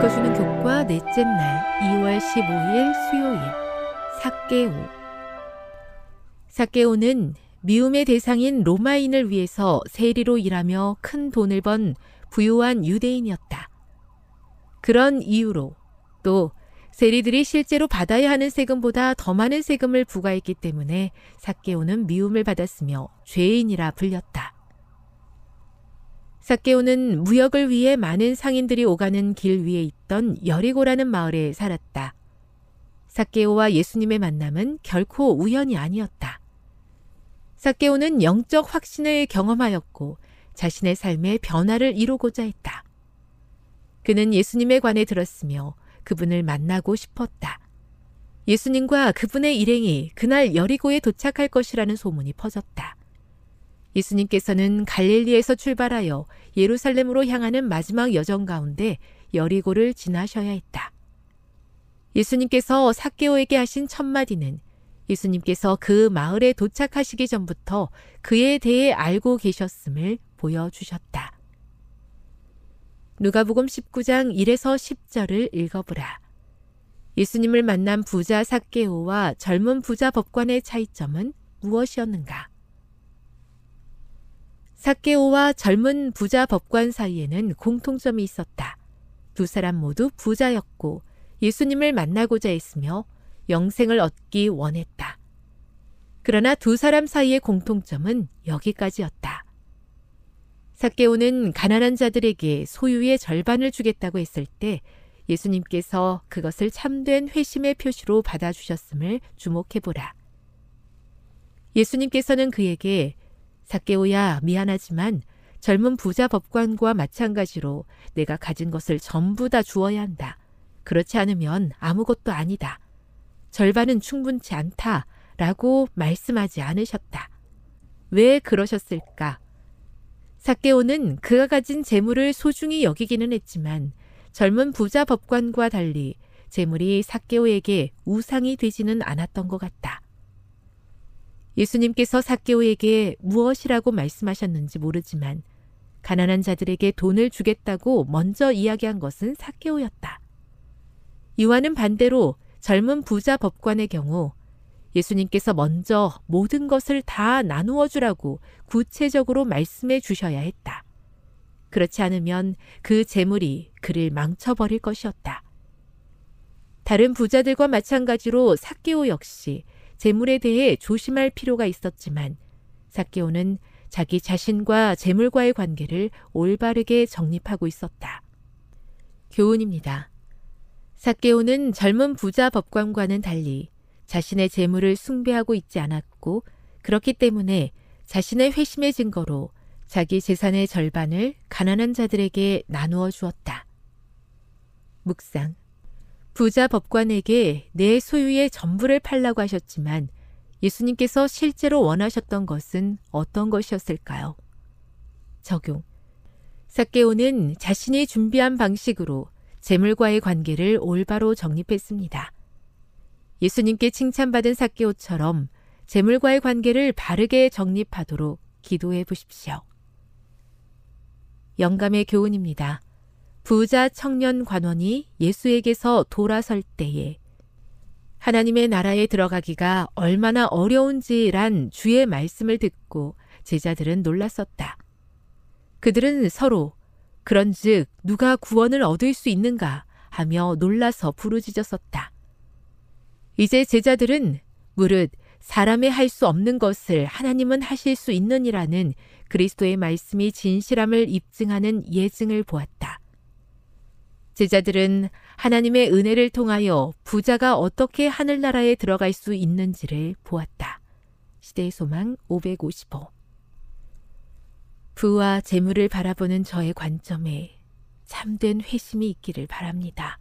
읽어주는 교과 넷째 날 2월 15일 수요일 사케오 사케오는 미움의 대상인 로마인을 위해서 세리로 일하며 큰 돈을 번 부유한 유대인이었다. 그런 이유로 또 세리들이 실제로 받아야 하는 세금보다 더 많은 세금을 부과했기 때문에 사케오는 미움을 받았으며 죄인이라 불렸다. 사케오는 무역을 위해 많은 상인들이 오가는 길 위에 있던 여리고라는 마을에 살았다. 사케오와 예수님의 만남은 결코 우연이 아니었다. 사케오는 영적 확신을 경험하였고 자신의 삶에 변화를 이루고자 했다. 그는 예수님에 관해 들었으며 그분을 만나고 싶었다. 예수님과 그분의 일행이 그날 여리고에 도착할 것이라는 소문이 퍼졌다. 예수님께서는 갈릴리에서 출발하여 예루살렘으로 향하는 마지막 여정 가운데 여리고를 지나셔야 했다. 예수님께서 사케오에게 하신 첫 마디는 예수님께서 그 마을에 도착하시기 전부터 그에 대해 알고 계셨음을 보여주셨다. 누가복음 19장 1에서 10절을 읽어보라. 예수님을 만난 부자 사케오와 젊은 부자 법관의 차이점은 무엇이었는가? 사케오와 젊은 부자 법관 사이에는 공통점이 있었다. 두 사람 모두 부자였고 예수님을 만나고자 했으며 영생을 얻기 원했다. 그러나 두 사람 사이의 공통점은 여기까지였다. 사케오는 가난한 자들에게 소유의 절반을 주겠다고 했을 때 예수님께서 그것을 참된 회심의 표시로 받아주셨음을 주목해보라. 예수님께서는 그에게 사케오야 미안하지만 젊은 부자 법관과 마찬가지로 내가 가진 것을 전부 다 주어야 한다. 그렇지 않으면 아무것도 아니다. 절반은 충분치 않다. 라고 말씀하지 않으셨다. 왜 그러셨을까? 사케오는 그가 가진 재물을 소중히 여기기는 했지만 젊은 부자 법관과 달리 재물이 사케오에게 우상이 되지는 않았던 것 같다. 예수님께서 사케오에게 무엇이라고 말씀하셨는지 모르지만 가난한 자들에게 돈을 주겠다고 먼저 이야기한 것은 사케오였다. 이와는 반대로 젊은 부자 법관의 경우 예수님께서 먼저 모든 것을 다 나누어 주라고 구체적으로 말씀해 주셔야 했다. 그렇지 않으면 그 재물이 그를 망쳐버릴 것이었다. 다른 부자들과 마찬가지로 사케오 역시 재물에 대해 조심할 필요가 있었지만 사케오는 자기 자신과 재물과의 관계를 올바르게 정립하고 있었다. 교훈입니다. 사케오는 젊은 부자 법관과는 달리 자신의 재물을 숭배하고 있지 않았고 그렇기 때문에 자신의 회심의 증거로 자기 재산의 절반을 가난한 자들에게 나누어 주었다. 묵상. 부자 법관에게 내 소유의 전부를 팔라고 하셨지만 예수님께서 실제로 원하셨던 것은 어떤 것이었을까요? 적용. 사케오는 자신이 준비한 방식으로 재물과의 관계를 올바로 정립했습니다. 예수님께 칭찬받은 사케오처럼 재물과의 관계를 바르게 정립하도록 기도해 보십시오. 영감의 교훈입니다. 부자 청년 관원이 예수에게서 돌아설 때에 하나님의 나라에 들어가기가 얼마나 어려운지란 주의 말씀을 듣고 제자들은 놀랐었다. 그들은 서로 그런즉 누가 구원을 얻을 수 있는가 하며 놀라서 부르짖었었다. 이제 제자들은 무릇 사람의 할 수 없는 것을 하나님은 하실 수 있느니라는 그리스도의 말씀이 진실함을 입증하는 예증을 보았다. 제자들은 하나님의 은혜를 통하여 부자가 어떻게 하늘나라에 들어갈 수 있는지를 보았다. 시대의 소망 555 부와 재물을 바라보는 저의 관점에 참된 회심이 있기를 바랍니다.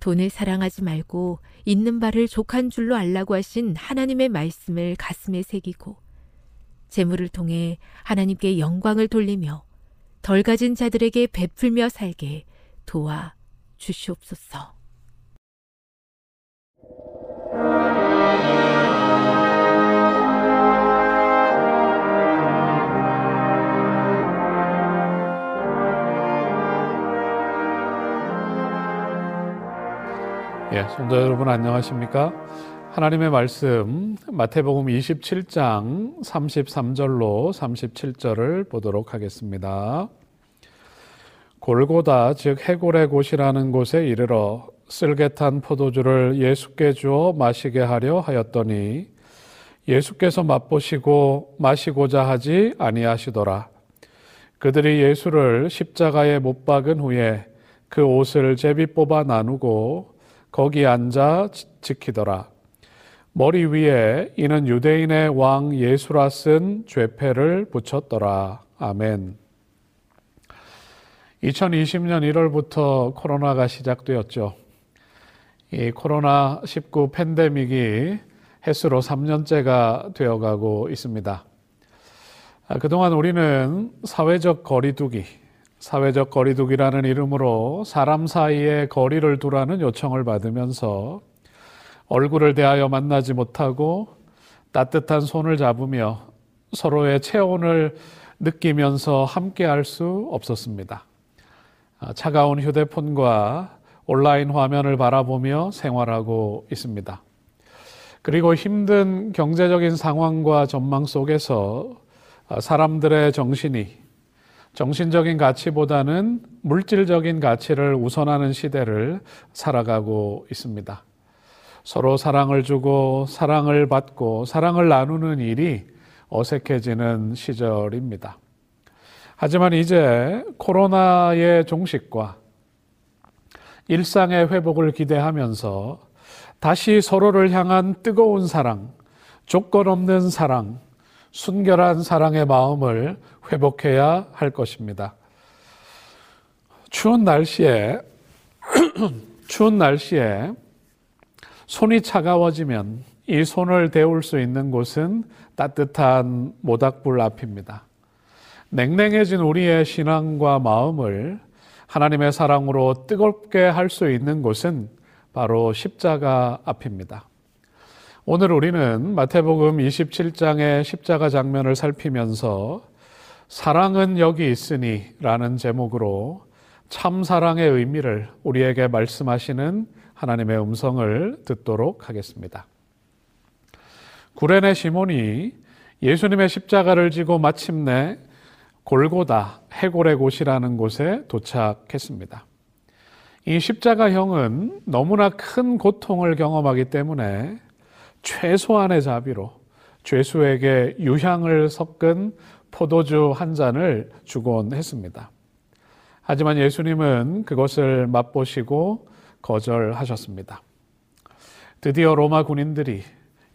돈을 사랑하지 말고 있는 바를 족한 줄로 알라고 하신 하나님의 말씀을 가슴에 새기고 재물을 통해 하나님께 영광을 돌리며 덜 가진 자들에게 베풀며 살게 도와 주시옵소서. 예, 성도 여러분 안녕하십니까? 하나님의 말씀 마태복음 27장 33절로 37절을 보도록 하겠습니다. 골고다 즉 해골의 곳이라는 곳에 이르러 쓸개탄 포도주를 예수께 주어 마시게 하려 하였더니 예수께서 맛보시고 마시고자 하지 아니하시더라. 그들이 예수를 십자가에 못 박은 후에 그 옷을 제비 뽑아 나누고 거기 앉아 지키더라. 머리 위에 이는 유대인의 왕 예수라 쓴 죄패를 붙였더라. 아멘. 2020년 1월부터 코로나가 시작되었죠. 이 코로나 19 팬데믹이 횟수로 3년째가 되어가고 있습니다. 아, 그동안 우리는 사회적 거리두기, 사회적 거리두기라는 이름으로 사람 사이에 거리를 두라는 요청을 받으면서 얼굴을 대하여 만나지 못하고 따뜻한 손을 잡으며 서로의 체온을 느끼면서 함께 할 수 없었습니다. 아, 차가운 휴대폰과 온라인 화면을 바라보며 생활하고 있습니다. 그리고 힘든 경제적인 상황과 전망 속에서 아, 사람들의 정신이 정신적인 가치보다는 물질적인 가치를 우선하는 시대를 살아가고 있습니다. 서로 사랑을 주고 사랑을 받고 사랑을 나누는 일이 어색해지는 시절입니다. 하지만 이제 코로나의 종식과 일상의 회복을 기대하면서 다시 서로를 향한 뜨거운 사랑, 조건 없는 사랑, 순결한 사랑의 마음을 회복해야 할 것입니다. 추운 날씨에 추운 날씨에 손이 차가워지면 이 손을 데울 수 있는 곳은 따뜻한 모닥불 앞입니다. 냉랭해진 우리의 신앙과 마음을 하나님의 사랑으로 뜨겁게 할 수 있는 곳은 바로 십자가 앞입니다. 오늘 우리는 마태복음 27장의 십자가 장면을 살피면서 사랑은 여기 있으니 라는 제목으로 참 사랑의 의미를 우리에게 말씀하시는 하나님의 음성을 듣도록 하겠습니다. 구레네 시몬이 예수님의 십자가를 지고 마침내 골고다 해골의 곳이라는 곳에 도착했습니다. 이 십자가형은 너무나 큰 고통을 경험하기 때문에 최소한의 자비로 죄수에게 유향을 섞은 포도주 한 잔을 주곤 했습니다. 하지만 예수님은 그것을 맛보시고 거절하셨습니다. 드디어 로마 군인들이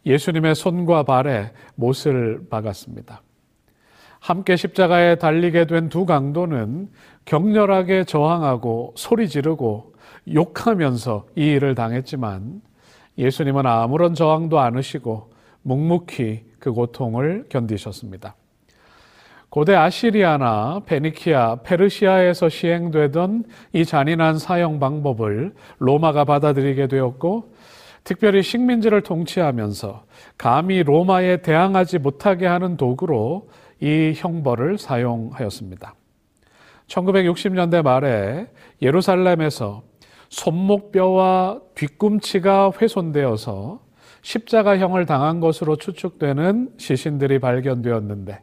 예수님의 손과 발에 못을 박았습니다. 함께 십자가에 달리게 된 두 강도는 격렬하게 저항하고 소리 지르고 욕하면서 이 일을 당했지만 예수님은 아무런 저항도 않으시고 묵묵히 그 고통을 견디셨습니다. 고대 아시리아나 베니키아, 페르시아에서 시행되던 이 잔인한 사형 방법을 로마가 받아들이게 되었고 특별히 식민지를 통치하면서 감히 로마에 대항하지 못하게 하는 도구로 이 형벌을 사용하였습니다. 1960년대 말에 예루살렘에서 손목뼈와 뒤꿈치가 훼손되어서 십자가형을 당한 것으로 추측되는 시신들이 발견되었는데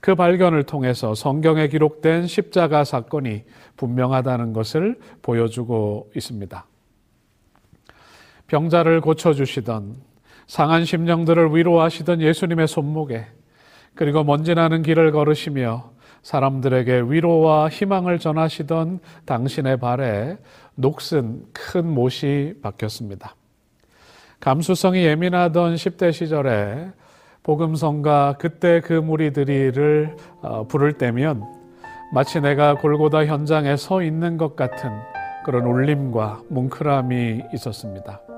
그 발견을 통해서 성경에 기록된 십자가 사건이 분명하다는 것을 보여주고 있습니다. 병자를 고쳐주시던 상한 심령들을 위로하시던 예수님의 손목에 그리고 먼지 나는 길을 걸으시며 사람들에게 위로와 희망을 전하시던 당신의 발에 녹슨 큰 못이 박혔습니다. 감수성이 예민하던 10대 시절에 복음성가 그때 그 무리들이를 어, 부를 때면 마치 내가 골고다 현장에 서 있는 것 같은 그런 울림과 뭉클함이 있었습니다.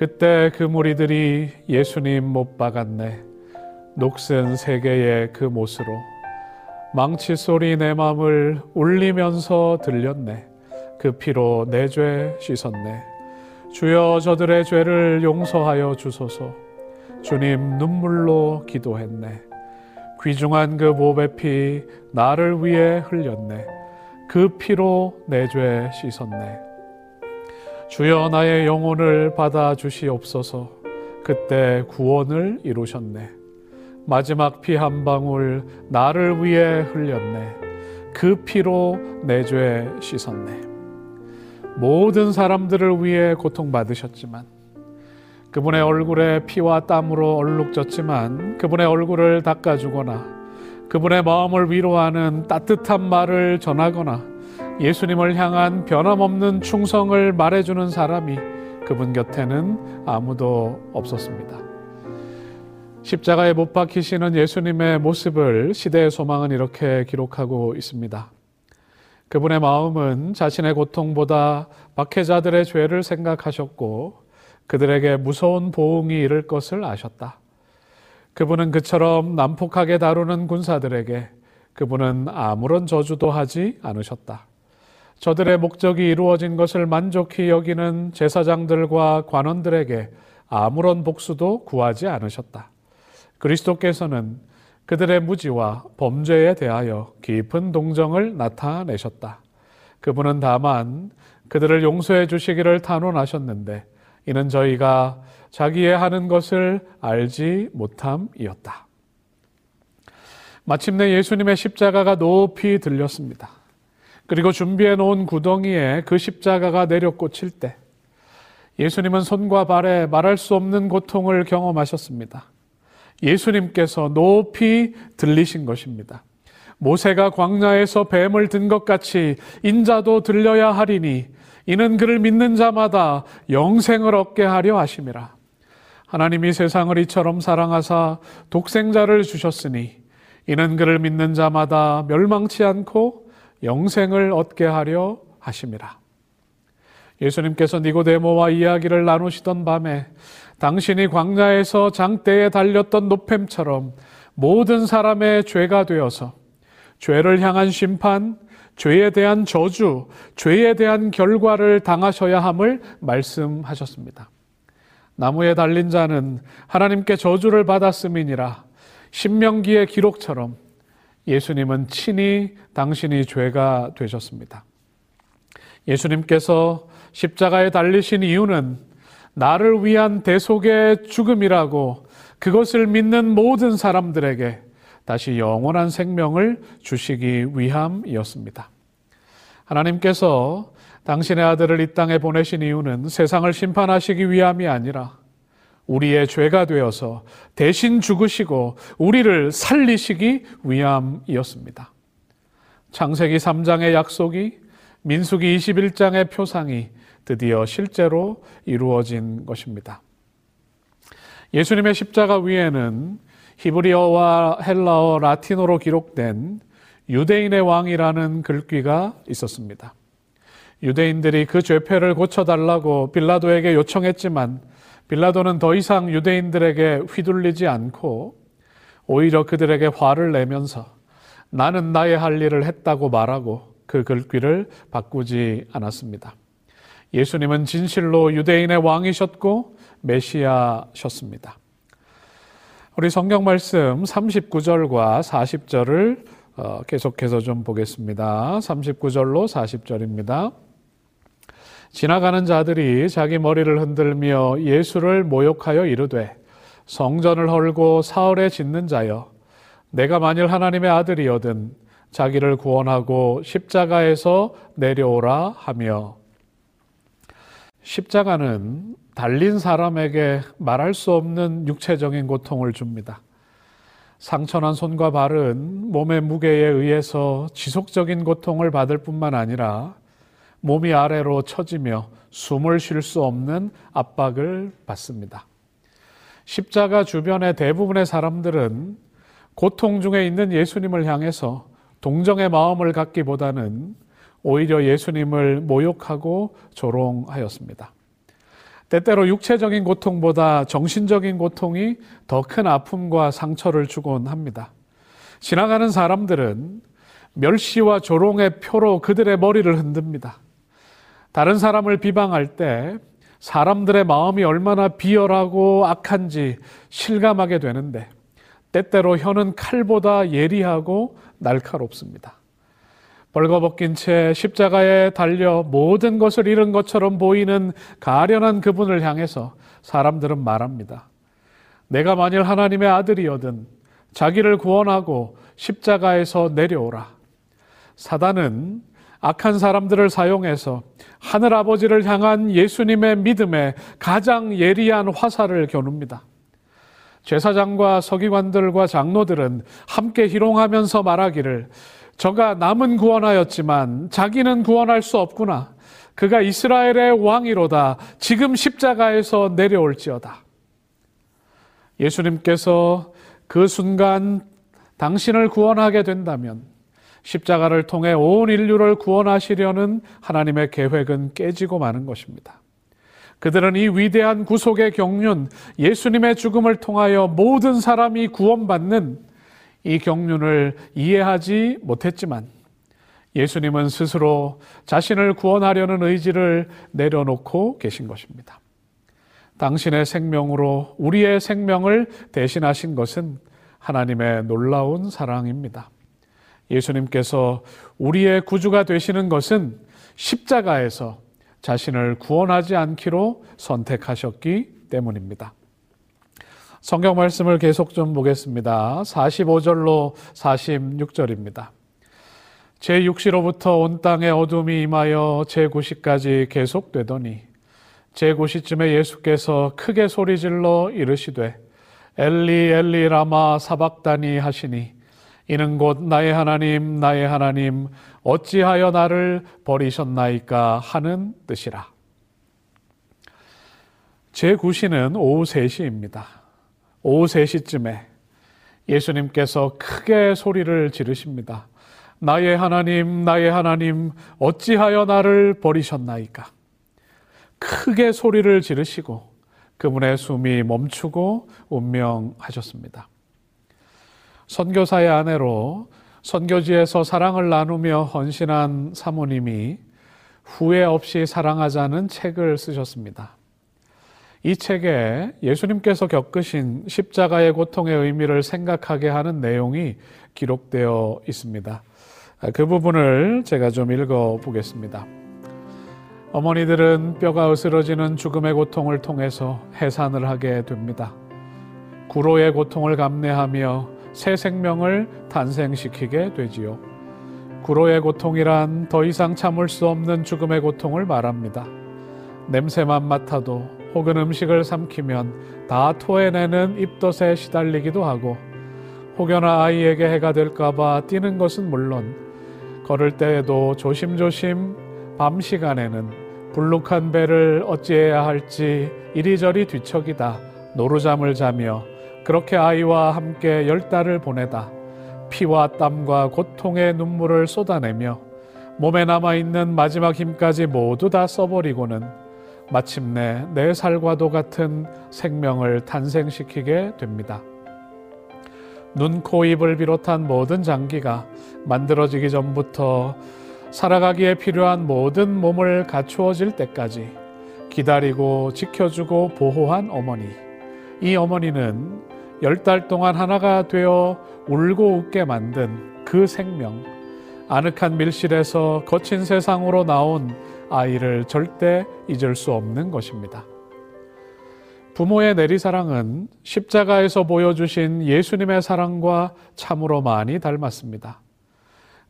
그때 그 무리들이 예수님 못 박았네. 녹슨 세계의 그 못으로 망치 소리 내 맘을 울리면서 들렸네. 그 피로 내 죄 씻었네. 주여 저들의 죄를 용서하여 주소서. 주님 눈물로 기도했네. 귀중한 그 보배 피 나를 위해 흘렸네. 그 피로 내 죄 씻었네. 주여 나의 영혼을 받아 주시옵소서. 그때 구원을 이루셨네. 마지막 피 한 방울 나를 위해 흘렸네. 그 피로 내 죄 씻었네. 모든 사람들을 위해 고통받으셨지만 그분의 얼굴에 피와 땀으로 얼룩졌지만 그분의 얼굴을 닦아주거나 그분의 마음을 위로하는 따뜻한 말을 전하거나 예수님을 향한 변함없는 충성을 말해주는 사람이 그분 곁에는 아무도 없었습니다. 십자가에 못 박히시는 예수님의 모습을 시대의 소망은 이렇게 기록하고 있습니다. 그분의 마음은 자신의 고통보다 박해자들의 죄를 생각하셨고 그들에게 무서운 보응이 이를 것을 아셨다. 그분은 그처럼 난폭하게 다루는 군사들에게 그분은 아무런 저주도 하지 않으셨다. 저들의 목적이 이루어진 것을 만족히 여기는 제사장들과 관원들에게 아무런 복수도 구하지 않으셨다. 그리스도께서는 그들의 무지와 범죄에 대하여 깊은 동정을 나타내셨다. 그분은 다만 그들을 용서해 주시기를 탄원하셨는데 이는 저희가 자기의 하는 것을 알지 못함이었다. 마침내 예수님의 십자가가 높이 들렸습니다. 그리고 준비해 놓은 구덩이에 그 십자가가 내려 꽂힐 때 예수님은 손과 발에 말할 수 없는 고통을 경험하셨습니다. 예수님께서 높이 들리신 것입니다. 모세가 광야에서 뱀을 든 것 같이 인자도 들려야 하리니 이는 그를 믿는 자마다 영생을 얻게 하려 하심이라. 하나님이 세상을 이처럼 사랑하사 독생자를 주셨으니 이는 그를 믿는 자마다 멸망치 않고 영생을 얻게 하려 하심이라. 예수님께서 니고데모와 이야기를 나누시던 밤에 당신이 광야에서 장대에 달렸던 노뱀처럼 모든 사람의 죄가 되어서 죄를 향한 심판, 죄에 대한 저주, 죄에 대한 결과를 당하셔야 함을 말씀하셨습니다. 나무에 달린 자는 하나님께 저주를 받았음이니라 신명기의 기록처럼 예수님은 친히 당신이 죄가 되셨습니다. 예수님께서 십자가에 달리신 이유는 나를 위한 대속의 죽음이라고 그것을 믿는 모든 사람들에게 다시 영원한 생명을 주시기 위함이었습니다. 하나님께서 당신의 아들을 이 땅에 보내신 이유는 세상을 심판하시기 위함이 아니라 우리의 죄가 되어서 대신 죽으시고 우리를 살리시기 위함이었습니다. 창세기 3장의 약속이 민수기 21장의 표상이 드디어 실제로 이루어진 것입니다. 예수님의 십자가 위에는 히브리어와 헬라어, 라틴어로 기록된 유대인의 왕이라는 글귀가 있었습니다. 유대인들이 그 죄패를 고쳐달라고 빌라도에게 요청했지만 빌라도는 더 이상 유대인들에게 휘둘리지 않고 오히려 그들에게 화를 내면서 나는 나의 할 일을 했다고 말하고 그 글귀를 바꾸지 않았습니다. 예수님은 진실로 유대인의 왕이셨고 메시아셨습니다. 우리 성경 말씀 39절과 40절을 어, 계속해서 좀 보겠습니다. 39절로 40절입니다. 지나가는 자들이 자기 머리를 흔들며 예수를 모욕하여 이르되 성전을 헐고 사흘에 짓는 자여 내가 만일 하나님의 아들이거든 자기를 구원하고 십자가에서 내려오라 하며 십자가는 달린 사람에게 말할 수 없는 육체적인 고통을 줍니다. 상처난 손과 발은 몸의 무게에 의해서 지속적인 고통을 받을 뿐만 아니라 몸이 아래로 처지며 숨을 쉴 수 없는 압박을 받습니다. 십자가 주변의 대부분의 사람들은 고통 중에 있는 예수님을 향해서 동정의 마음을 갖기보다는 오히려 예수님을 모욕하고 조롱하였습니다. 때때로 육체적인 고통보다 정신적인 고통이 더 큰 아픔과 상처를 주곤 합니다. 지나가는 사람들은 멸시와 조롱의 표로 그들의 머리를 흔듭니다. 다른 사람을 비방할 때 사람들의 마음이 얼마나 비열하고 악한지 실감하게 되는데 때때로 혀는 칼보다 예리하고 날카롭습니다. 벌거벗긴 채 십자가에 달려 모든 것을 잃은 것처럼 보이는 가련한 그분을 향해서 사람들은 말합니다. 내가 만일 하나님의 아들이거든 자기를 구원하고 십자가에서 내려오라. 사단은 악한 사람들을 사용해서 하늘 아버지를 향한 예수님의 믿음에 가장 예리한 화살을 겨눕니다. 제사장과 서기관들과 장로들은 함께 희롱하면서 말하기를 저가 남은 구원하였지만 자기는 구원할 수 없구나. 그가 이스라엘의 왕이로다. 지금 십자가에서 내려올지어다. 예수님께서 그 순간 당신을 구원하게 된다면 십자가를 통해 온 인류를 구원하시려는 하나님의 계획은 깨지고 마는 것입니다. 그들은 이 위대한 구속의 경륜, 예수님의 죽음을 통하여 모든 사람이 구원받는 이 경륜을 이해하지 못했지만 예수님은 스스로 자신을 구원하려는 의지를 내려놓고 계신 것입니다. 당신의 생명으로 우리의 생명을 대신하신 것은 하나님의 놀라운 사랑입니다. 예수님께서 우리의 구주가 되시는 것은 십자가에서 자신을 구원하지 않기로 선택하셨기 때문입니다. 성경 말씀을 계속 좀 보겠습니다. 45절로 46절입니다. 제 6시로부터 온 땅에 어둠이 임하여 제 9시까지 계속되더니 제 9시쯤에 예수께서 크게 소리질러 이르시되 엘리 엘리 라마 사박다니 하시니 이는 곧 나의 하나님 나의 하나님 어찌하여 나를 버리셨나이까 하는 뜻이라. 제9시는 오후 3시입니다. 오후 3시쯤에 예수님께서 크게 소리를 지르십니다. 나의 하나님, 나의 하나님, 어찌하여 나를 버리셨나이까? 크게 소리를 지르시고 그분의 숨이 멈추고 운명하셨습니다. 선교사의 아내로 선교지에서 사랑을 나누며 헌신한 사모님이 후회 없이 사랑하자는 책을 쓰셨습니다. 이 책에 예수님께서 겪으신 십자가의 고통의 의미를 생각하게 하는 내용이 기록되어 있습니다. 그 부분을 제가 좀 읽어 보겠습니다. 어머니들은 뼈가 으스러지는 죽음의 고통을 통해서 해산을 하게 됩니다. 구로의 고통을 감내하며 새 생명을 탄생시키게 되지요. 구로의 고통이란 더 이상 참을 수 없는 죽음의 고통을 말합니다. 냄새만 맡아도 혹은 음식을 삼키면 다 토해내는 입덧에 시달리기도 하고 혹여나 아이에게 해가 될까봐 뛰는 것은 물론 걸을 때에도 조심조심 밤 시간에는 불룩한 배를 어찌해야 할지 이리저리 뒤척이다 노루잠을 자며 그렇게 아이와 함께 열 달을 보내다 피와 땀과 고통의 눈물을 쏟아내며 몸에 남아있는 마지막 힘까지 모두 다 써버리고는 마침내 내 살과도 같은 생명을 탄생시키게 됩니다. 눈, 코, 입을 비롯한 모든 장기가 만들어지기 전부터 살아가기에 필요한 모든 몸을 갖추어질 때까지 기다리고 지켜주고 보호한 어머니. 이 어머니는 열 달 동안 하나가 되어 울고 웃게 만든 그 생명. 아늑한 밀실에서 거친 세상으로 나온 아이를 절대 잊을 수 없는 것입니다. 부모의 내리사랑은 십자가에서 보여주신 예수님의 사랑과 참으로 많이 닮았습니다.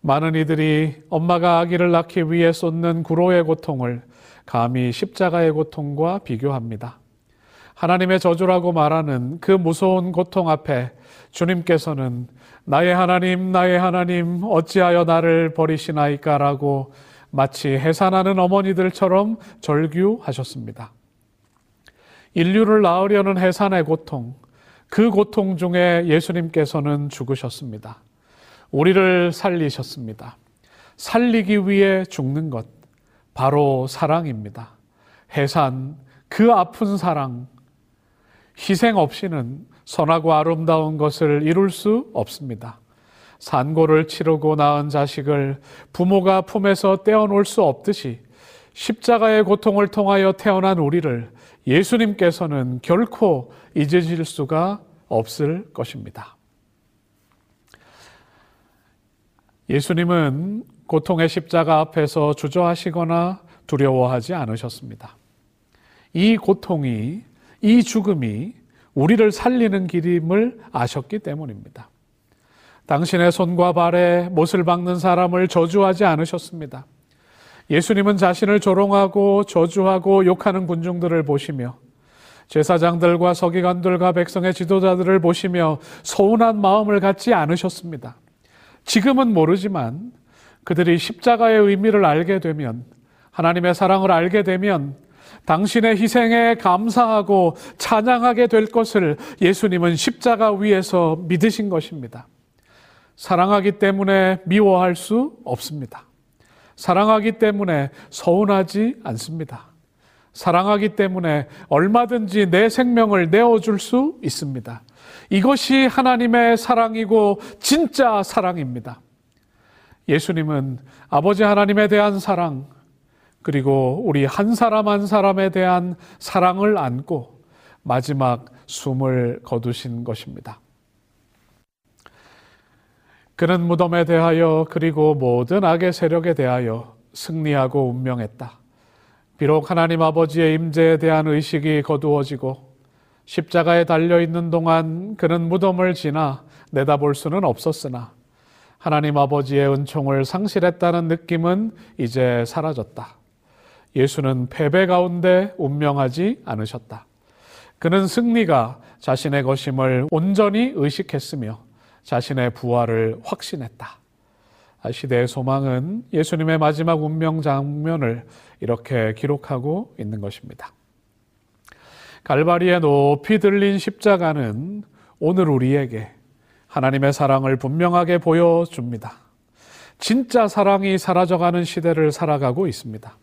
많은 이들이 엄마가 아기를 낳기 위해 쏟는 구로의 고통을 감히 십자가의 고통과 비교합니다. 하나님의 저주라고 말하는 그 무서운 고통 앞에 주님께서는 나의 하나님, 나의 하나님, 어찌하여 나를 버리시나이까라고 마치 해산하는 어머니들처럼 절규하셨습니다. 인류를 낳으려는 해산의 고통, 그 고통 중에 예수님께서는 죽으셨습니다. 우리를 살리셨습니다. 살리기 위해 죽는 것, 바로 사랑입니다. 해산, 그 아픈 사랑, 희생 없이는 선하고 아름다운 것을 이룰 수 없습니다. 산고를 치르고 낳은 자식을 부모가 품에서 떼어놓을 수 없듯이 십자가의 고통을 통하여 태어난 우리를 예수님께서는 결코 잊으실 수가 없을 것입니다. 예수님은 고통의 십자가 앞에서 주저하시거나 두려워하지 않으셨습니다. 이 고통이, 이 죽음이 우리를 살리는 길임을 아셨기 때문입니다. 당신의 손과 발에 못을 박는 사람을 저주하지 않으셨습니다. 예수님은 자신을 조롱하고 저주하고 욕하는 군중들을 보시며 제사장들과 서기관들과 백성의 지도자들을 보시며 서운한 마음을 갖지 않으셨습니다. 지금은 모르지만 그들이 십자가의 의미를 알게 되면 하나님의 사랑을 알게 되면 당신의 희생에 감사하고 찬양하게 될 것을 예수님은 십자가 위에서 믿으신 것입니다. 사랑하기 때문에 미워할 수 없습니다. 사랑하기 때문에 서운하지 않습니다. 사랑하기 때문에 얼마든지 내 생명을 내어줄 수 있습니다. 이것이 하나님의 사랑이고 진짜 사랑입니다. 예수님은 아버지 하나님에 대한 사랑, 그리고 우리 한 사람 한 사람에 대한 사랑을 안고 마지막 숨을 거두신 것입니다. 그는 무덤에 대하여 그리고 모든 악의 세력에 대하여 승리하고 운명했다. 비록 하나님 아버지의 임재에 대한 의식이 거두어지고 십자가에 달려 있는 동안 그는 무덤을 지나 내다볼 수는 없었으나 하나님 아버지의 은총을 상실했다는 느낌은 이제 사라졌다. 예수는 패배 가운데 운명하지 않으셨다. 그는 승리가 자신의 것임을 온전히 의식했으며 자신의 부활을 확신했다. 시대의 소망은 예수님의 마지막 운명 장면을 이렇게 기록하고 있는 것입니다. 갈바리에 높이 들린 십자가는 오늘 우리에게 하나님의 사랑을 분명하게 보여줍니다. 진짜 사랑이 사라져가는 시대를 살아가고 있습니다.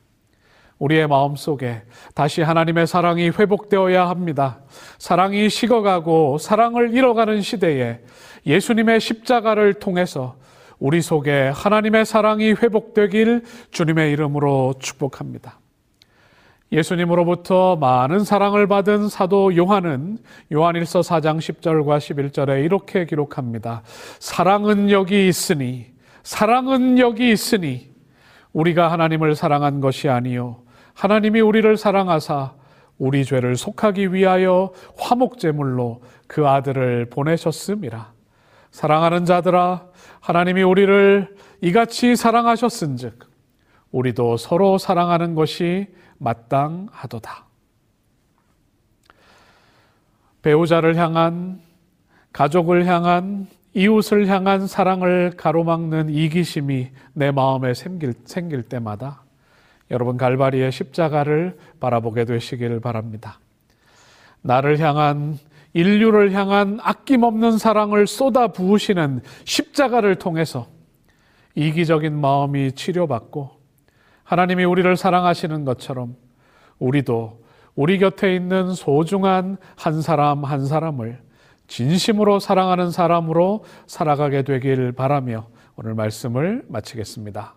우리의 마음 속에 다시 하나님의 사랑이 회복되어야 합니다. 사랑이 식어가고 사랑을 잃어가는 시대에 예수님의 십자가를 통해서 우리 속에 하나님의 사랑이 회복되길 주님의 이름으로 축복합니다. 예수님으로부터 많은 사랑을 받은 사도 요한은 요한일서 4장 10절과 11절에 이렇게 기록합니다. 사랑은 여기 있으니, 사랑은 여기 있으니, 우리가 하나님을 사랑한 것이 아니요. 하나님이 우리를 사랑하사 우리 죄를 속하기 위하여 화목제물로 그 아들을 보내셨음이라. 사랑하는 자들아, 하나님이 우리를 이같이 사랑하셨은 즉, 우리도 서로 사랑하는 것이 마땅하도다. 배우자를 향한 가족을 향한 이웃을 향한 사랑을 가로막는 이기심이 내 마음에 생길, 생길 때마다 여러분 갈바리의 십자가를 바라보게 되시길 바랍니다. 나를 향한 인류를 향한 아낌없는 사랑을 쏟아 부으시는 십자가를 통해서 이기적인 마음이 치료받고 하나님이 우리를 사랑하시는 것처럼 우리도 우리 곁에 있는 소중한 한 사람 한 사람을 진심으로 사랑하는 사람으로 살아가게 되길 바라며 오늘 말씀을 마치겠습니다.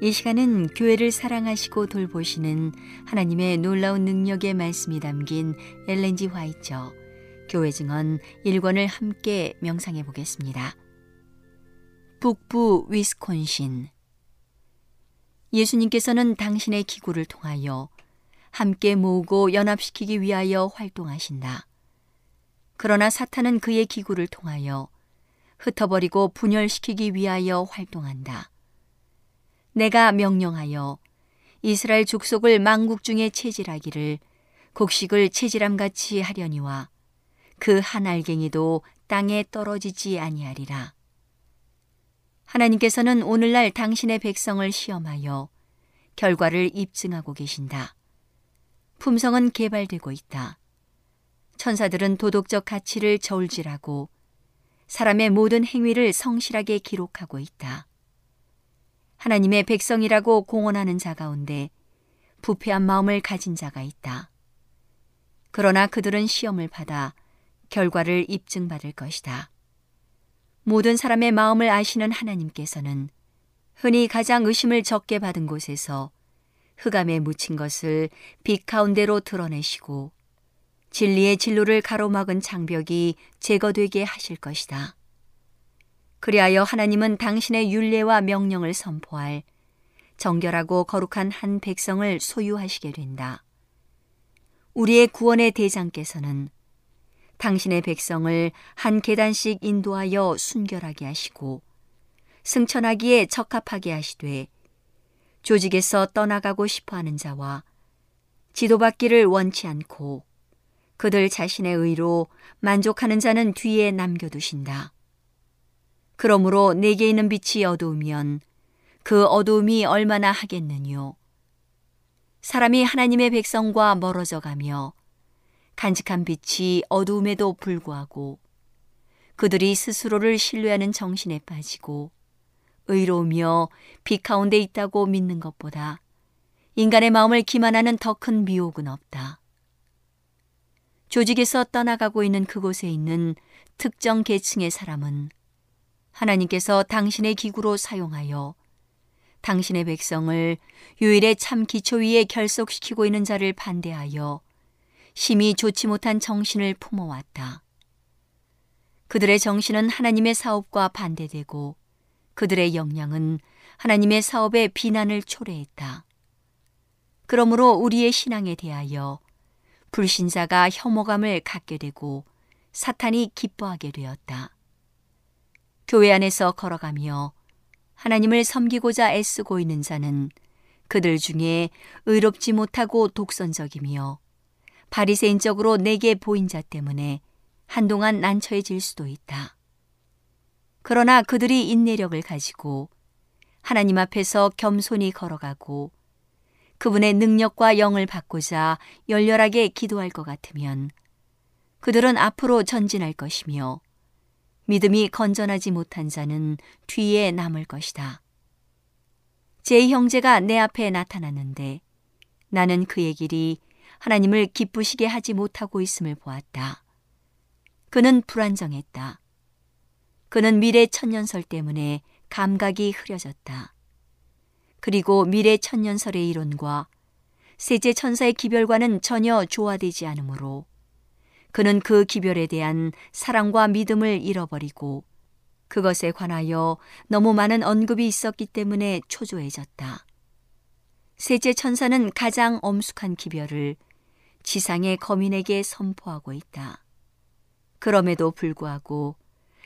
이 시간은 교회를 사랑하시고 돌보시는 하나님의 놀라운 능력의 말씀이 담긴 엘렌지 화이처 교회 증언 1권을 함께 명상해 보겠습니다. 북부 위스콘신 예수님께서는 당신의 기구를 통하여 함께 모으고 연합시키기 위하여 활동하신다. 그러나 사탄은 그의 기구를 통하여 흩어버리고 분열시키기 위하여 활동한다. 내가 명령하여 이스라엘 족속을 망국 중에 체질하기를 곡식을 체질함 같이 하려니와 그 한 알갱이도 땅에 떨어지지 아니하리라. 하나님께서는 오늘날 당신의 백성을 시험하여 결과를 입증하고 계신다. 품성은 개발되고 있다. 천사들은 도덕적 가치를 저울질하고 사람의 모든 행위를 성실하게 기록하고 있다. 하나님의 백성이라고 공언하는 자 가운데 부패한 마음을 가진 자가 있다. 그러나 그들은 시험을 받아 결과를 입증받을 것이다. 모든 사람의 마음을 아시는 하나님께서는 흔히 가장 의심을 적게 받은 곳에서 흑암에 묻힌 것을 빛 가운데로 드러내시고 진리의 진로를 가로막은 장벽이 제거되게 하실 것이다. 그리하여 하나님은 당신의 윤례와 명령을 선포할 정결하고 거룩한 한 백성을 소유하시게 된다. 우리의 구원의 대장께서는 당신의 백성을 한 계단씩 인도하여 순결하게 하시고 승천하기에 적합하게 하시되 조직에서 떠나가고 싶어 하는 자와 지도받기를 원치 않고 그들 자신의 의로 만족하는 자는 뒤에 남겨두신다. 그러므로 내게 있는 빛이 어두우면 그 어두움이 얼마나 하겠느뇨. 사람이 하나님의 백성과 멀어져 가며 간직한 빛이 어두움에도 불구하고 그들이 스스로를 신뢰하는 정신에 빠지고 의로우며 빛 가운데 있다고 믿는 것보다 인간의 마음을 기만하는 더 큰 미혹은 없다. 조직에서 떠나가고 있는 그곳에 있는 특정 계층의 사람은 하나님께서 당신의 기구로 사용하여 당신의 백성을 유일의 참 기초 위에 결속시키고 있는 자를 반대하여 심히 좋지 못한 정신을 품어왔다. 그들의 정신은 하나님의 사업과 반대되고 그들의 역량은 하나님의 사업의 비난을 초래했다. 그러므로 우리의 신앙에 대하여 불신자가 혐오감을 갖게 되고 사탄이 기뻐하게 되었다. 교회 안에서 걸어가며 하나님을 섬기고자 애쓰고 있는 자는 그들 중에 의롭지 못하고 독선적이며 바리새인적으로 내게 보인 자 때문에 한동안 난처해질 수도 있다. 그러나 그들이 인내력을 가지고 하나님 앞에서 겸손히 걸어가고 그분의 능력과 영을 받고자 열렬하게 기도할 것 같으면 그들은 앞으로 전진할 것이며 믿음이 건전하지 못한 자는 뒤에 남을 것이다. 제 형제가 내 앞에 나타났는데 나는 그의 길이 하나님을 기쁘시게 하지 못하고 있음을 보았다. 그는 불안정했다. 그는 미래 천년설 때문에 감각이 흐려졌다. 그리고 미래 천년설의 이론과 세제 천사의 기별과는 전혀 조화되지 않으므로 그는 그 기별에 대한 사랑과 믿음을 잃어버리고 그것에 관하여 너무 많은 언급이 있었기 때문에 초조해졌다. 셋째 천사는 가장 엄숙한 기별을 지상의 거민에게 선포하고 있다. 그럼에도 불구하고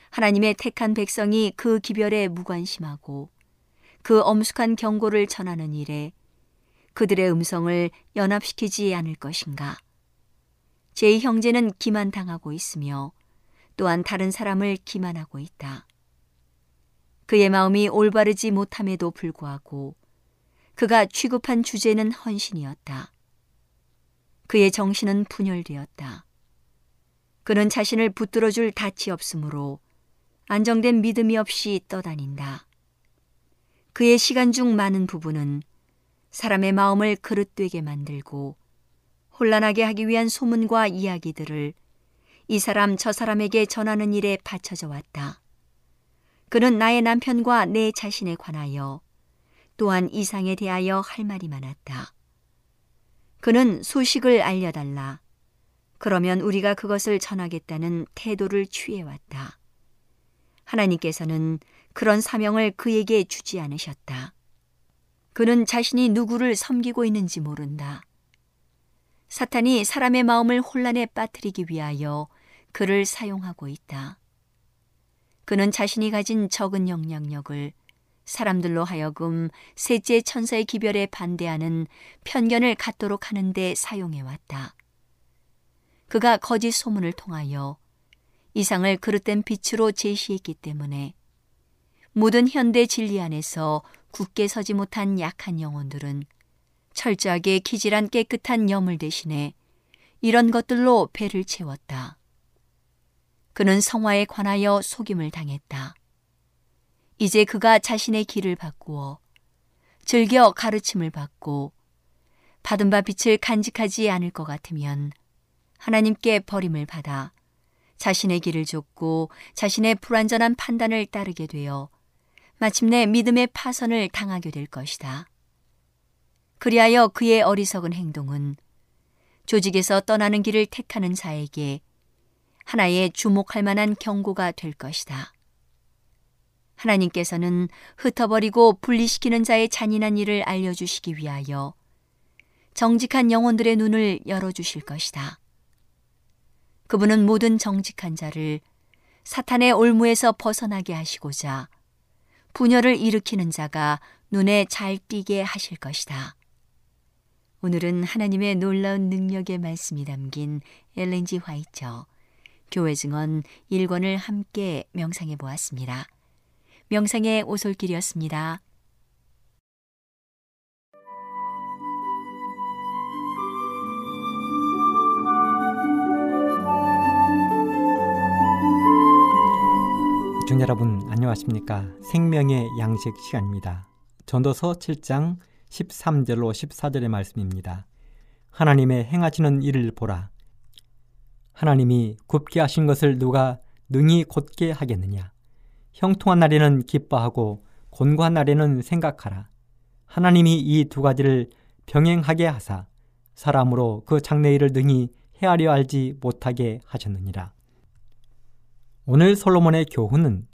하나님의 택한 백성이 그 기별에 무관심하고 그 엄숙한 경고를 전하는 일에 그들의 음성을 연합시키지 않을 것인가. 제 형제는 기만당하고 있으며 또한 다른 사람을 기만하고 있다. 그의 마음이 올바르지 못함에도 불구하고 그가 취급한 주제는 헌신이었다. 그의 정신은 분열되었다. 그는 자신을 붙들어 줄 닻이 없으므로 안정된 믿음이 없이 떠다닌다. 그의 시간 중 많은 부분은 사람의 마음을 그릇되게 만들고 혼란하게 하기 위한 소문과 이야기들을 이 사람 저 사람에게 전하는 일에 바쳐져 왔다. 그는 나의 남편과 내 자신에 관하여 또한 이상에 대하여 할 말이 많았다. 그는 소식을 알려달라. 그러면 우리가 그것을 전하겠다는 태도를 취해왔다. 하나님께서는 그런 사명을 그에게 주지 않으셨다. 그는 자신이 누구를 섬기고 있는지 모른다. 사탄이 사람의 마음을 혼란에 빠뜨리기 위하여 그를 사용하고 있다. 그는 자신이 가진 적은 영향력을 사람들로 하여금 셋째 천사의 기별에 반대하는 편견을 갖도록 하는데 사용해왔다. 그가 거짓 소문을 통하여 이상을 그릇된 빛으로 제시했기 때문에 모든 현대 진리 안에서 굳게 서지 못한 약한 영혼들은 철저하게 기질한 깨끗한 염을 대신해 이런 것들로 배를 채웠다. 그는 성화에 관하여 속임을 당했다. 이제 그가 자신의 길을 바꾸어 즐겨 가르침을 받고 받은 바 빛을 간직하지 않을 것 같으면 하나님께 버림을 받아 자신의 길을 줬고 자신의 불완전한 판단을 따르게 되어 마침내 믿음의 파선을 당하게 될 것이다. 그리하여 그의 어리석은 행동은 조직에서 떠나는 길을 택하는 자에게 하나의 주목할 만한 경고가 될 것이다. 하나님께서는 흩어버리고 분리시키는 자의 잔인한 일을 알려주시기 위하여 정직한 영혼들의 눈을 열어주실 것이다. 그분은 모든 정직한 자를 사탄의 올무에서 벗어나게 하시고자 분열을 일으키는 자가 눈에 잘 띄게 하실 것이다. 오늘은 하나님의 놀라운 능력의 말씀이 담긴 엘렌지 화이처 교회 증언 1권을 함께 명상해 보았습니다. 명상의 오솔길이었습니다. 시청자 여러분 안녕하십니까 생명의 양식 시간입니다 전도서 7장 13절로 14절의 말씀입니다. 하나님의 행하시는 일을 보라. 하나님이 굽게 하신 것을 누가 능히 곧게 하겠느냐? 형통한 날에는 기뻐하고 곤고한 날에는 생각하라. 하나님이 이 두 가지를 병행하게 하사 사람으로 그 장래일을 능히 헤아려 알지 못하게 하셨느니라. 오늘 솔로몬의 교훈은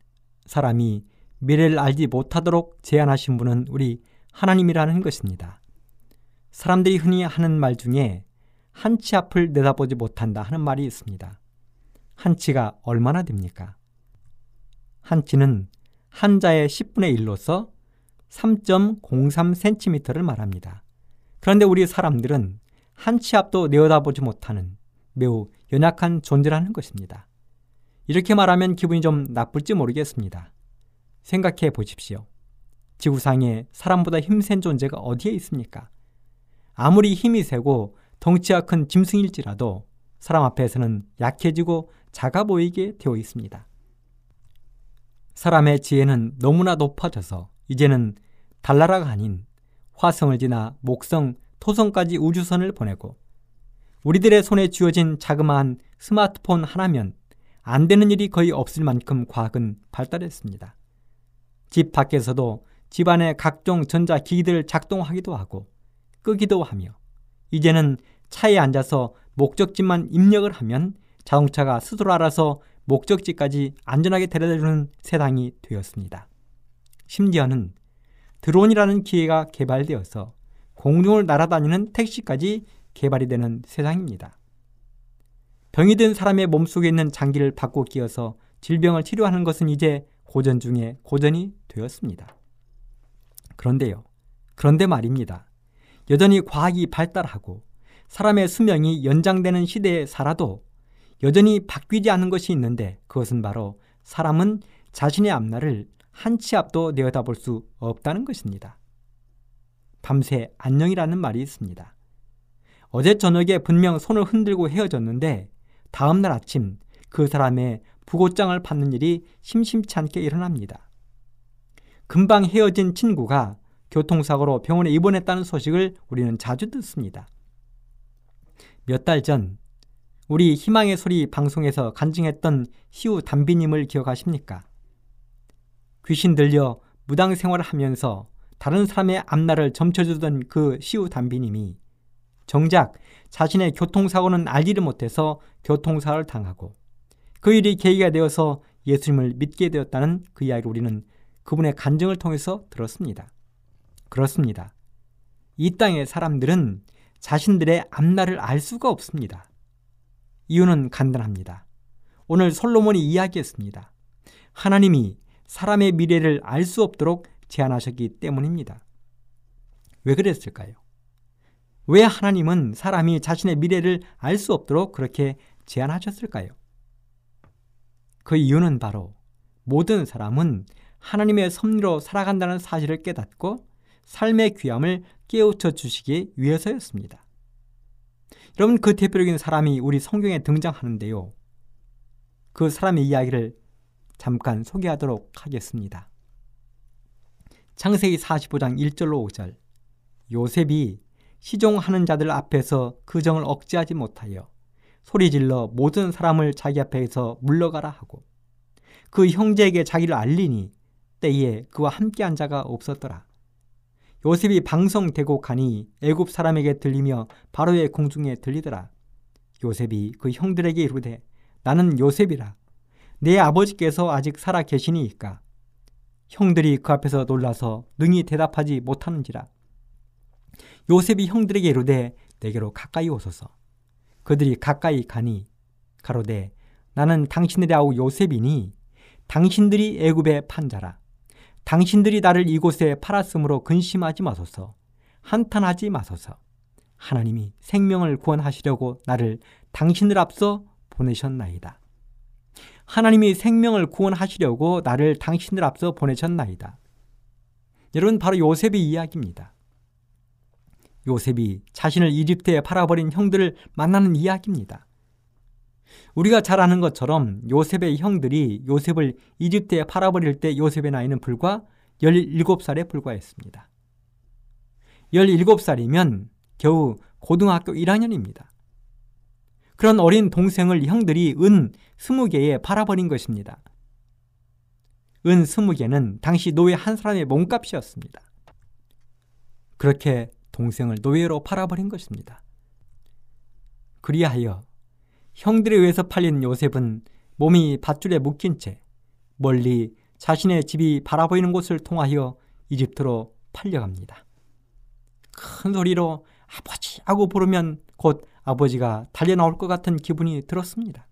사람이 미래를 알지 못하도록 제안하신 분은 우리 하나님이라는 것입니다. 사람들이 흔히 하는 말 중에 한치 앞을 내다보지 못한다 하는 말이 있습니다. 한치가 얼마나 됩니까? 한치는 한자의 10분의 1로서 3.03cm를 말합니다. 그런데 우리 사람들은 한치 앞도 내어다보지 못하는 매우 연약한 존재라는 것입니다. 이렇게 말하면 기분이 좀 나쁠지 모르겠습니다. 생각해 보십시오. 지구상에 사람보다 힘센 존재가 어디에 있습니까? 아무리 힘이 세고 덩치가 큰 짐승일지라도 사람 앞에서는 약해지고 작아 보이게 되어 있습니다. 사람의 지혜는 너무나 높아져서 이제는 달나라가 아닌 화성을 지나 목성, 토성까지 우주선을 보내고 우리들의 손에 쥐어진 자그마한 스마트폰 하나면 안 되는 일이 거의 없을 만큼 과학은 발달했습니다. 집 밖에서도 집안의 각종 전자기기들을 작동하기도 하고 끄기도 하며 이제는 차에 앉아서 목적지만 입력을 하면 자동차가 스스로 알아서 목적지까지 안전하게 데려다주는 세상이 되었습니다. 심지어는 드론이라는 기계가 개발되어서 공중을 날아다니는 택시까지 개발이 되는 세상입니다. 병이 든 사람의 몸속에 있는 장기를 바꿔 끼워서 질병을 치료하는 것은 이제 고전 중에 고전이 되었습니다. 그런데요. 그런데 말입니다. 여전히 과학이 발달하고 사람의 수명이 연장되는 시대에 살아도 여전히 바뀌지 않는 것이 있는데 그것은 바로 사람은 자신의 앞날을 한 치 앞도 내어다볼 수 없다는 것입니다. 밤새 안녕이라는 말이 있습니다. 어제 저녁에 분명 손을 흔들고 헤어졌는데 다음날 아침 그 사람의 부고장을 받는 일이 심심치 않게 일어납니다. 금방 헤어진 친구가 교통사고로 병원에 입원했다는 소식을 우리는 자주 듣습니다. 몇 달 전 우리 희망의 소리 방송에서 간증했던 시우 담비님을 기억하십니까? 귀신 들려 무당 생활을 하면서 다른 사람의 앞날을 점쳐주던 그 시우 담비님이 정작 자신의 교통사고는 알지를 못해서 교통사고를 당하고 그 일이 계기가 되어서 예수님을 믿게 되었다는 그 이야기를 우리는 그분의 간증을 통해서 들었습니다. 그렇습니다. 이 땅의 사람들은 자신들의 앞날을 알 수가 없습니다. 이유는 간단합니다. 오늘 솔로몬이 이야기했습니다. 하나님이 사람의 미래를 알 수 없도록 제안하셨기 때문입니다. 왜 그랬을까요? 왜 하나님은 사람이 자신의 미래를 알 수 없도록 그렇게 제안하셨을까요? 그 이유는 바로 모든 사람은 하나님의 섭리로 살아간다는 사실을 깨닫고 삶의 귀함을 깨우쳐 주시기 위해서였습니다. 여러분 그 대표적인 사람이 우리 성경에 등장하는데요. 그 사람의 이야기를 잠깐 소개하도록 하겠습니다. 창세기 45장 1절로 5절 요셉이 시종하는 자들 앞에서 그 정을 억제하지 못하여 소리질러 모든 사람을 자기 앞에서 물러가라 하고 그 형제에게 자기를 알리니 때에 그와 함께한 자가 없었더라. 요셉이 방성되고 가니 애굽 사람에게 들리며 바로의 공중에 들리더라. 요셉이 그 형들에게 이르되 나는 요셉이라. 내 아버지께서 아직 살아 계시니이까. 형들이 그 앞에서 놀라서 능히 대답하지 못하는지라. 요셉이 형들에게 이르되 내게로 가까이 오소서. 그들이 가까이 가니 가로되 나는 당신들의 아우 요셉이니 당신들이 애굽의 판자라. 당신들이 나를 이곳에 팔았으므로 근심하지 마소서. 한탄하지 마소서. 하나님이 생명을 구원하시려고 나를 당신들 앞서 보내셨나이다. 하나님이 생명을 구원하시려고 나를 당신들 앞서 보내셨나이다. 여러분 바로 요셉의 이야기입니다. 요셉이 자신을 이집트에 팔아버린 형들을 만나는 이야기입니다. 우리가 잘 아는 것처럼 요셉의 형들이 요셉을 이집트에 팔아버릴 때 요셉의 나이는 불과 17살에 불과했습니다. 17살이면 겨우 고등학교 1학년입니다. 그런 어린 동생을 형들이 은 20개에 팔아버린 것입니다. 은 20개는 당시 노예 한 사람의 몸값이었습니다. 그렇게 동생을 노예로 팔아버린 것입니다. 그리하여 형들에 의해서 팔린 요셉은 몸이 밧줄에 묶인 채 멀리 자신의 집이 바라보이는 곳을 통하여 이집트로 팔려갑니다. 큰 소리로 아버지 하고 부르면 곧 아버지가 달려나올 것 같은 기분이 들었습니다.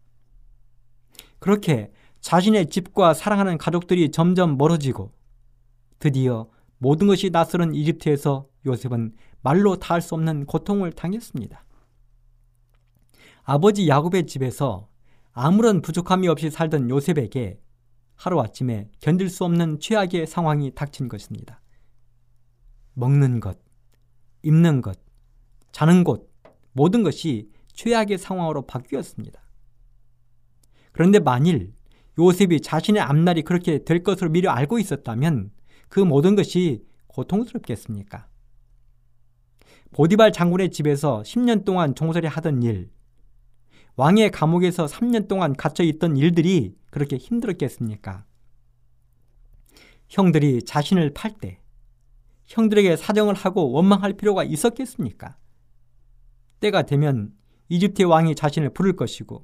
그렇게 자신의 집과 사랑하는 가족들이 점점 멀어지고 드디어 모든 것이 낯설은 이집트에서 요셉은 말로 다 할 수 없는 고통을 당했습니다. 아버지 야곱의 집에서 아무런 부족함이 없이 살던 요셉에게 하루아침에 견딜 수 없는 최악의 상황이 닥친 것입니다. 먹는 것, 입는 것, 자는 곳, 모든 것이 최악의 상황으로 바뀌었습니다. 그런데 만일 요셉이 자신의 앞날이 그렇게 될 것으로 미리 알고 있었다면 그 모든 것이 고통스럽겠습니까? 보디발 장군의 집에서 10년 동안 종살이 하던 일, 왕의 감옥에서 3년 동안 갇혀 있던 일들이 그렇게 힘들었겠습니까? 형들이 자신을 팔 때 형들에게 사정을 하고 원망할 필요가 있었겠습니까? 때가 되면 이집트의 왕이 자신을 부를 것이고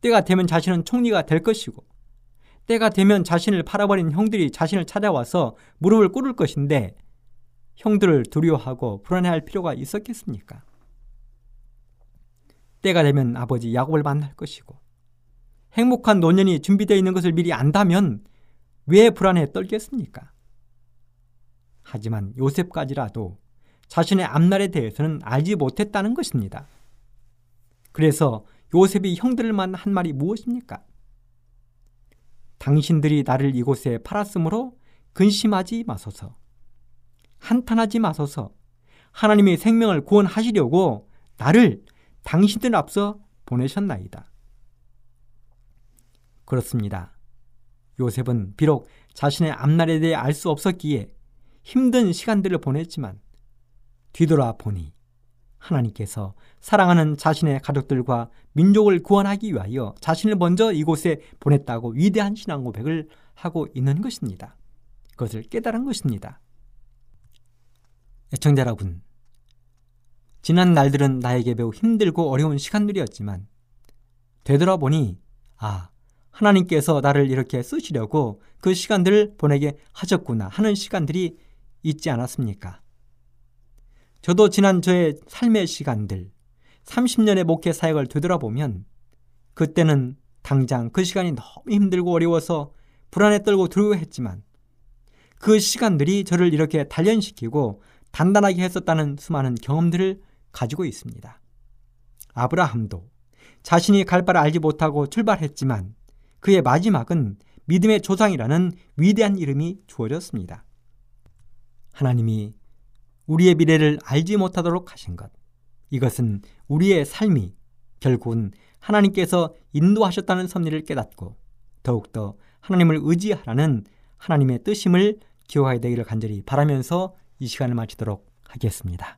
때가 되면 자신은 총리가 될 것이고 때가 되면 자신을 팔아버린 형들이 자신을 찾아와서 무릎을 꿇을 것인데 형들을 두려워하고 불안해할 필요가 있었겠습니까? 때가 되면 아버지 야곱을 만날 것이고 행복한 노년이 준비되어 있는 것을 미리 안다면 왜 불안해 떨겠습니까? 하지만 요셉까지라도 자신의 앞날에 대해서는 알지 못했다는 것입니다. 그래서 요셉이 형들을 만난 한 말이 무엇입니까? 당신들이 나를 이곳에 팔았으므로 근심하지 마소서. 한탄하지 마소서. 하나님의 생명을 구원하시려고 나를 당신들 앞서 보내셨나이다. 그렇습니다. 요셉은 비록 자신의 앞날에 대해 알 수 없었기에 힘든 시간들을 보냈지만 뒤돌아 보니 하나님께서 사랑하는 자신의 가족들과 민족을 구원하기 위하여 자신을 먼저 이곳에 보냈다고 위대한 신앙 고백을 하고 있는 것입니다. 그것을 깨달은 것입니다. 애청자 여러분, 지난 날들은 나에게 매우 힘들고 어려운 시간들이었지만 되돌아보니 아, 하나님께서 나를 이렇게 쓰시려고 그 시간들을 보내게 하셨구나 하는 시간들이 있지 않았습니까? 저도 지난 저의 삶의 시간들, 30년의 목회 사역을 되돌아보면 그때는 당장 그 시간이 너무 힘들고 어려워서 불안에 떨고 두려워했지만 그 시간들이 저를 이렇게 단련시키고 단단하게 했었다는 수많은 경험들을 가지고 있습니다. 아브라함도 자신이 갈 바를 알지 못하고 출발했지만 그의 마지막은 믿음의 조상이라는 위대한 이름이 주어졌습니다. 하나님이 우리의 미래를 알지 못하도록 하신 것. 이것은 우리의 삶이 결국은 하나님께서 인도하셨다는 섭리를 깨닫고 더욱더 하나님을 의지하라는 하나님의 뜻임을 기억하게 되기를 간절히 바라면서 이 시간을 마치도록 하겠습니다.